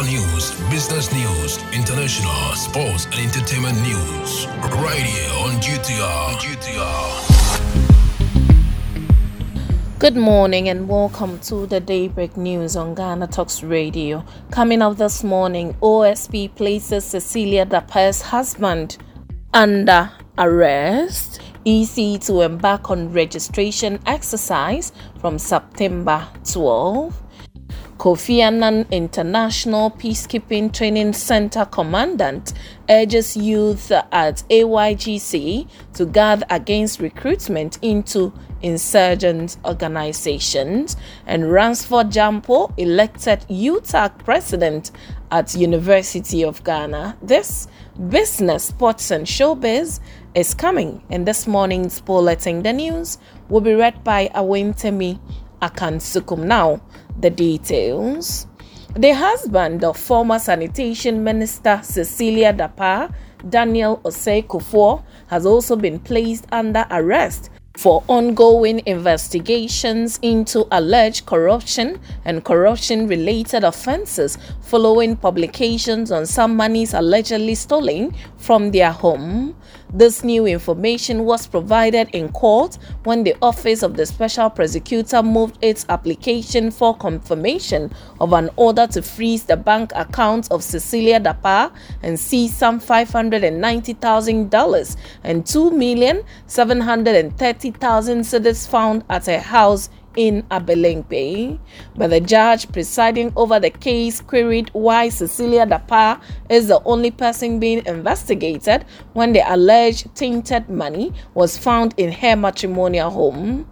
Local news, business news, international, sports, and entertainment news. Right here on GTR. GTR. Good morning and welcome to the Daybreak News on Ghana Talks Radio. Coming up this morning, OSP places Cecilia Dapaah's husband under arrest. EC to embark on registration exercise from September 12. Kofi Annan International Peacekeeping Training Center commandant urges youth at AYGC to guard against recruitment into insurgent organizations. And Ransford Gyampo elected UTAG president at University of Ghana. This business, sports, and showbiz is coming in this morning's bulletin. The news will be read by Awentemi Akansukum. Now, the details. The husband of former sanitation minister Cecilia Dapaah, Daniel Osei Kufuor, has also been placed under arrest for ongoing investigations into alleged corruption and corruption related offenses following publications on some monies allegedly stolen from their home. This new information was provided in court when the Office of the Special Prosecutor moved its application for confirmation of an order to freeze the bank accounts of Cecilia Dapaah and seize some $590,000 and 2,730,000 cedis found at her house in Abelemkpe. But the judge presiding over the case queried why Cecilia Dapaah is the only person being investigated when the alleged tainted money was found in her matrimonial home.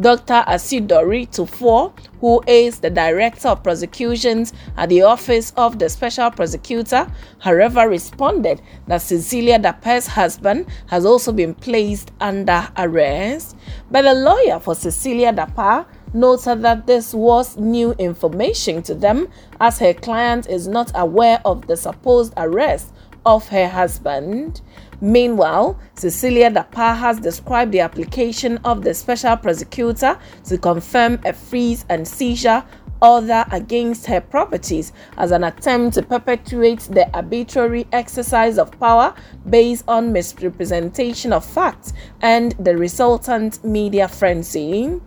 Dr. Isidore Tuffour, who is the Director of Prosecutions at the Office of the Special Prosecutor, however, responded that Cecilia Dapaah's husband has also been placed under arrest. But the lawyer for Cecilia Dapaah noted that this was new information to them as her client is not aware of the supposed arrest of her husband. Meanwhile, Cecilia Dapaah has described the application of the special prosecutor to confirm a freeze and seizure order against her properties as an attempt to perpetuate the arbitrary exercise of power based on misrepresentation of facts and the resultant media frenzy.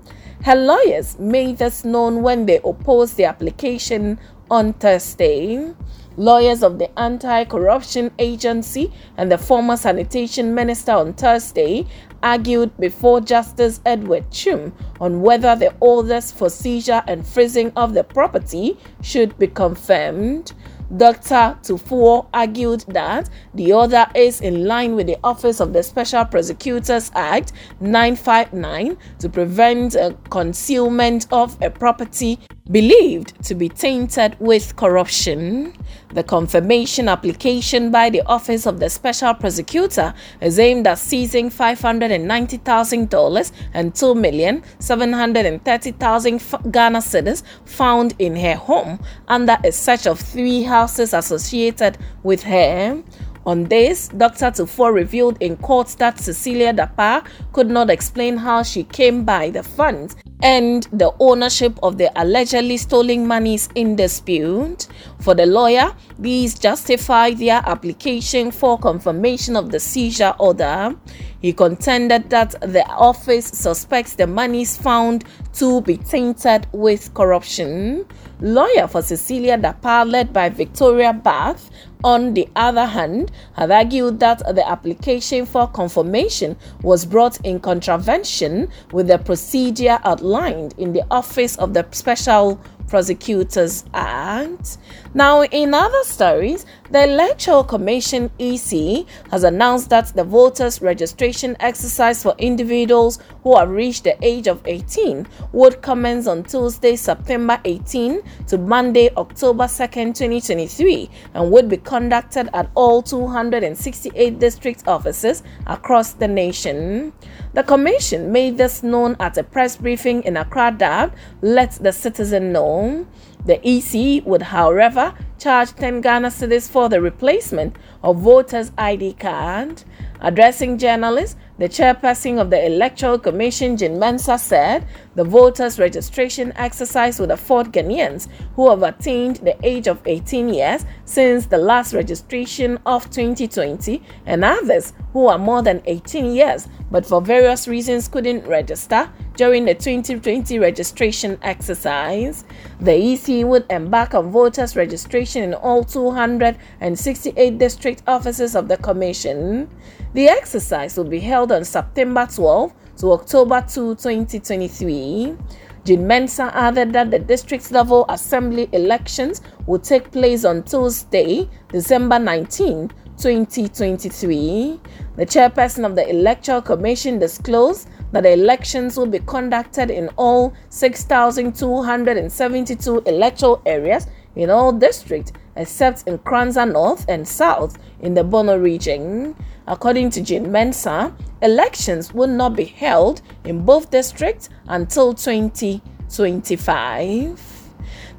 Her lawyers made this known when they opposed the application on Thursday. Lawyers of the Anti Corruption Agency and the former sanitation minister on Thursday argued before Justice Edward Twum on whether the orders for seizure and freezing of the property should be confirmed. Dr. Tuffour argued that the order is in line with the Office of the Special Prosecutors Act 959 to prevent a concealment of a property believed to be tainted with corruption. The confirmation application by the Office of the Special Prosecutor is aimed at seizing $590,000 and 2,730,000 Ghana cedis found in her home under a search of three houses associated with her. On this, Dr. Tuffour revealed in court that Cecilia Dapaah could not explain how she came by the funds and the ownership of the allegedly stolen monies in dispute. For the lawyer, these justify their application for confirmation of the seizure order. He contended that the office suspects the monies found to be tainted with corruption. Lawyer for Cecilia Dapaah, led by Victoria Barth, on the other hand, had argued that the application for confirmation was brought in contravention with the procedure outlined in the Office of the Special Prosecutors Act. Now, in other stories, the Electoral Commission EC has announced that the voters' registration exercise for individuals who have reached the age of 18 would commence on Tuesday, September 18 to Monday, October 2nd, 2023, and would be conducted at all 268 district offices across the nation. The Commission made this known at a press briefing in Accra that let the citizen know. The EC would, however, charge 10 Ghana cedis for the replacement of voters' ID card. Addressing journalists, the chairperson of the Electoral Commission, Jean Mensa, said the voters' registration exercise would afford Ghanaians who have attained the age of 18 years since the last registration of 2020 and others who are more than 18 years but for various reasons couldn't register during the 2020 registration exercise. The EC would embark on voters' registration in all 268 district offices of the Commission. The exercise will be held on September 12 to October 2, 2023. Jean Mensa added that the district level assembly elections will take place on Tuesday, December 19, 2023. The chairperson of the Electoral Commission disclosed that the elections will be conducted in all 6,272 electoral areas in all districts except in Nkoranza North and South in the Bono region. According to Jean Mensa, elections will not be held in both districts until 2025.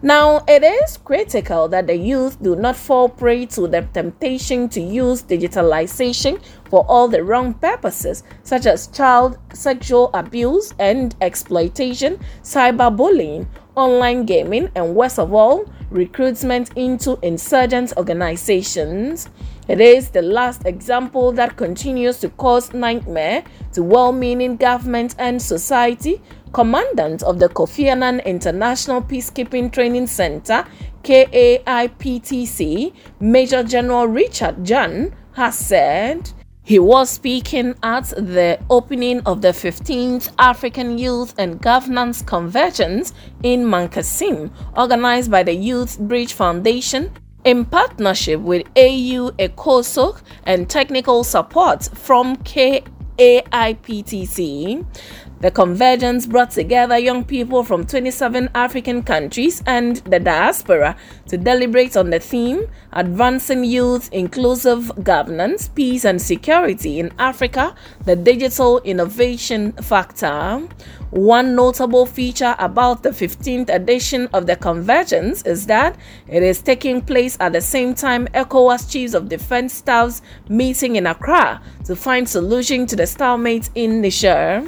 Now, it is critical that the youth do not fall prey to the temptation to use digitalization for all the wrong purposes, such as child sexual abuse and exploitation, cyberbullying, online gaming, and worst of all, recruitment into insurgent organizations. It is the last example that continues to cause nightmare to well meaning government and society. Commandant of the Kofi Annan International Peacekeeping Training Center, KAIPTC, Major General Richard Gyane, has said. He was speaking at the opening of the 15th African Youth and Governance Convergence in Mankasim, organized by the Youth Bridge Foundation in partnership with AU ECOSOC and technical support from KAIPTC. The convergence brought together young people from 27 African countries and the diaspora to deliberate on the theme Advancing Youth Inclusive Governance, Peace and Security in Africa, the Digital Innovation Factor. One notable feature about the 15th edition of the convergence is that it is taking place at the same time ECOWAS Chiefs of Defense Staffs meeting in Accra to find solution to the stalemate in Niger.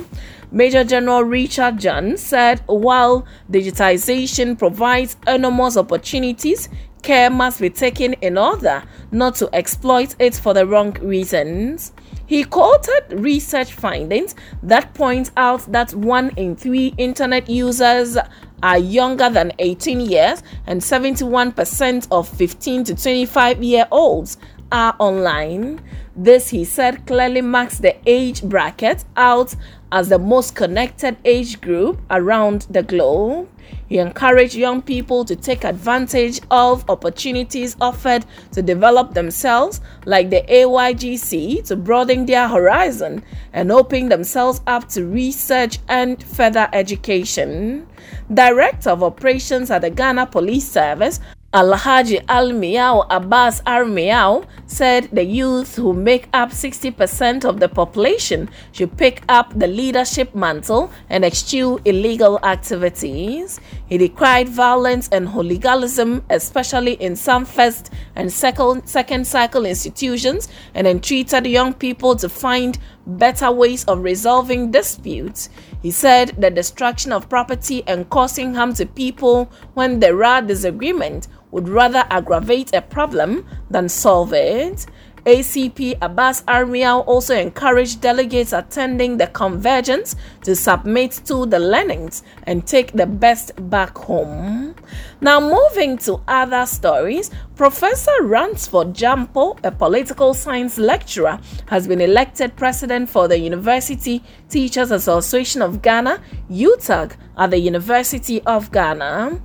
Major General Richard Gyane said while digitization provides enormous opportunities, care must be taken in order not to exploit it for the wrong reasons. He quoted research findings that point out that one in three internet users are younger than 18 years and 71% of 15 to 25 year olds are online. This, he said, clearly marks the age bracket out as the most connected age group around the globe. He encouraged young people to take advantage of opportunities offered to develop themselves, like the AYGC, to broaden their horizon and open themselves up to research and further education. Director of Operations at the Ghana Police Service, Alhaji Al Miao Abbas Al Miao said the youth who make up 60% of the population should pick up the leadership mantle and eschew illegal activities. He decried violence and hooliganism, especially in some first and second, second cycle institutions, and entreated young people to find better ways of resolving disputes. He said the destruction of property and causing harm to people when there are disagreement would rather aggravate a problem than solve it. ACP Abbas Al also encouraged delegates attending the convergence to submit to the learnings and take the best back home. Now, moving to other stories, Professor Ransford Gyampo, a political science lecturer, has been elected president for the University Teachers Association of Ghana, UTAG, at the University of Ghana.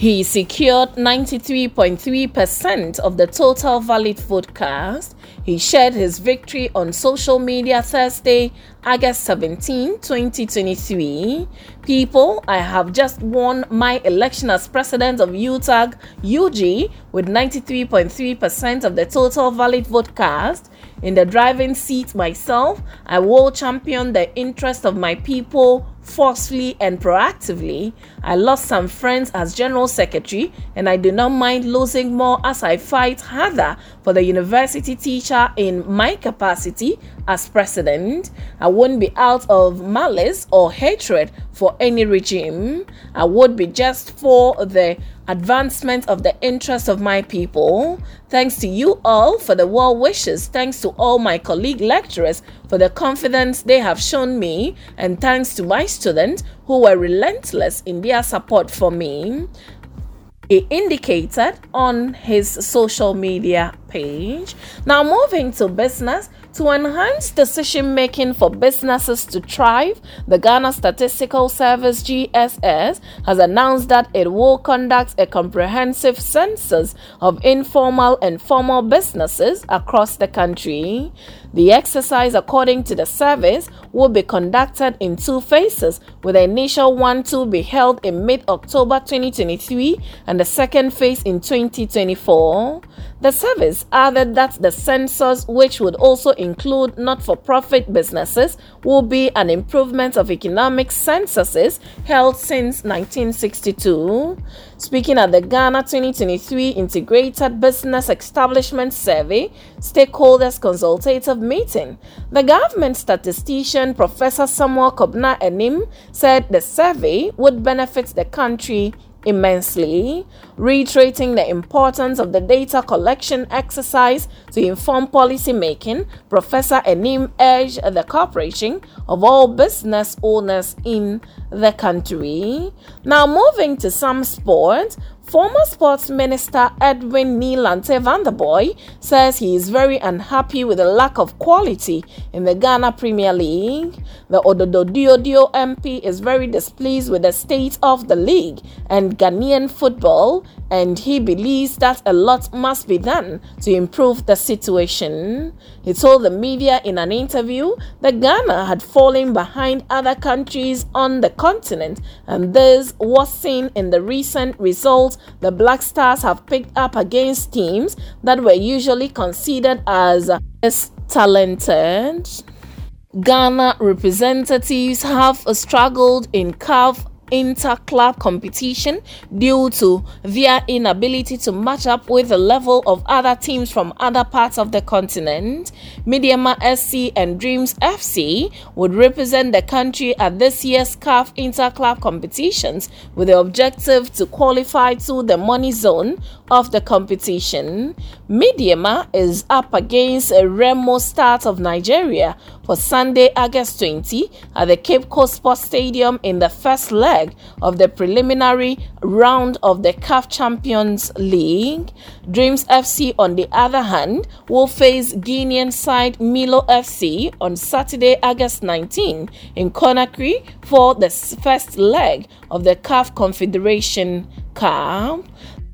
He secured 93.3% of the total valid vote cast. He shared his victory on social media Thursday, August 17, 2023. People, I have just won my election as president of UTAG UG with 93.3% of the total valid vote cast. In the driving seat myself, I will champion the interest of my people forcefully and proactively. I lost some friends as General Secretary, and I do not mind losing more as I fight harder for the university teacher in my capacity as President. I wouldn't be out of malice or hatred for any regime. I would be just for the advancement of the interests of my people. Thanks to you all for the well wishes. Thanks to all my colleague lecturers for the confidence they have shown me. And thanks to my students who were relentless in their support for me. He indicated on his social media page. Now, moving to business, to enhance decision making for businesses to thrive, the Ghana Statistical Service GSS has announced that it will conduct a comprehensive census of informal and formal businesses across the country. The exercise, according to the service, will be conducted in two phases, with the initial one to be held in mid October 2023 and the second phase in 2024. The service added that the census, which would also include not for profit businesses, will be an improvement of economic censuses held since 1962. Speaking at the Ghana 2023 Integrated Business Establishment Survey Stakeholders Consultative Meeting, the government statistician Professor Samuel Kobina Annim said the survey would benefit the country immensely, reiterating the importance of the data collection exercise to inform policy making. Professor Annim urged the cooperation of all business owners in the country. Now, moving to some sports, Former Sports Minister Edwin Nii Lante Vanderpuye says he is very unhappy with the lack of quality in the Ghana Premier League. The Odododiodio MP is very displeased with the state of the league and Ghanaian football, and he believes that a lot must be done to improve the situation. He told the media in an interview that Ghana had fallen behind other countries on the continent, and this was seen in the recent results the Black Stars have picked up against teams that were usually considered as talented. Ghana representatives have struggled in CAF inter-club competition due to their inability to match up with the level of other teams from other parts of the continent. Medeama SC and Dreams FC would represent the country at this year's CAF inter-club competitions with the objective to qualify to the money zone of the competition. Medeama is up against a Remo Stars of Nigeria for Sunday, August 20 at the Cape Coast Sports Stadium in the first leg of the preliminary round of the CAF Champions League. Dreams FC, on the other hand, will face Guinean side Milo FC on Saturday, August 19 in Conakry for the first leg of the CAF Confederation Cup.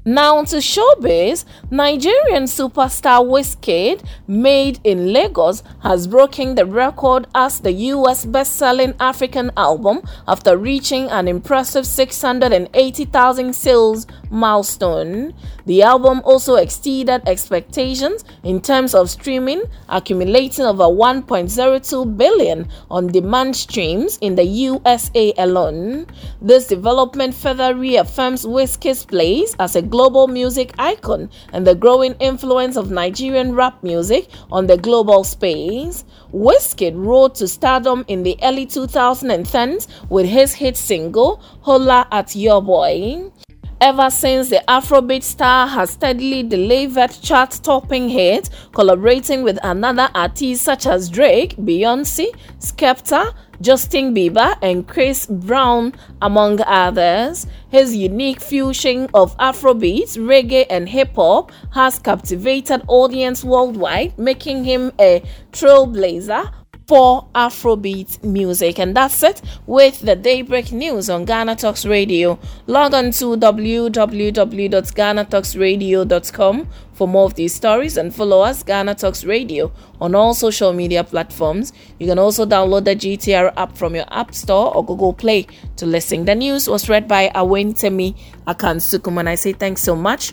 Now to showbiz, Nigerian superstar Wizkid, made in Lagos, has broken the record as the US best-selling African album after reaching an impressive 680,000 sales milestone. The album also exceeded expectations in terms of streaming, accumulating over 1.02 billion on-demand streams in the USA alone. This development further reaffirms Wizkid's place as a global music icon and the growing influence of Nigerian rap music on the global space. Wizkid rose to stardom in the early 2010s with his hit single Holla at Your Boy. Ever since the Afrobeat star has steadily delivered chart-topping hits, collaborating with another artist such as Drake, Beyonce, Skepta, Justin Bieber, and Chris Brown, among others. His unique fusion of Afrobeat, reggae, and hip hop has captivated audience worldwide, making him a trailblazer for Afrobeat music. And that's it with the Daybreak News on Ghana Talks Radio. Log on to www.ghanatalksradio.com for more of these stories and follow us, Ghana Talks Radio, on all social media platforms. You can also download the GTR app from your App Store or Google Play to listen. The news was read by Awentemi Akansukum, and I say thanks so much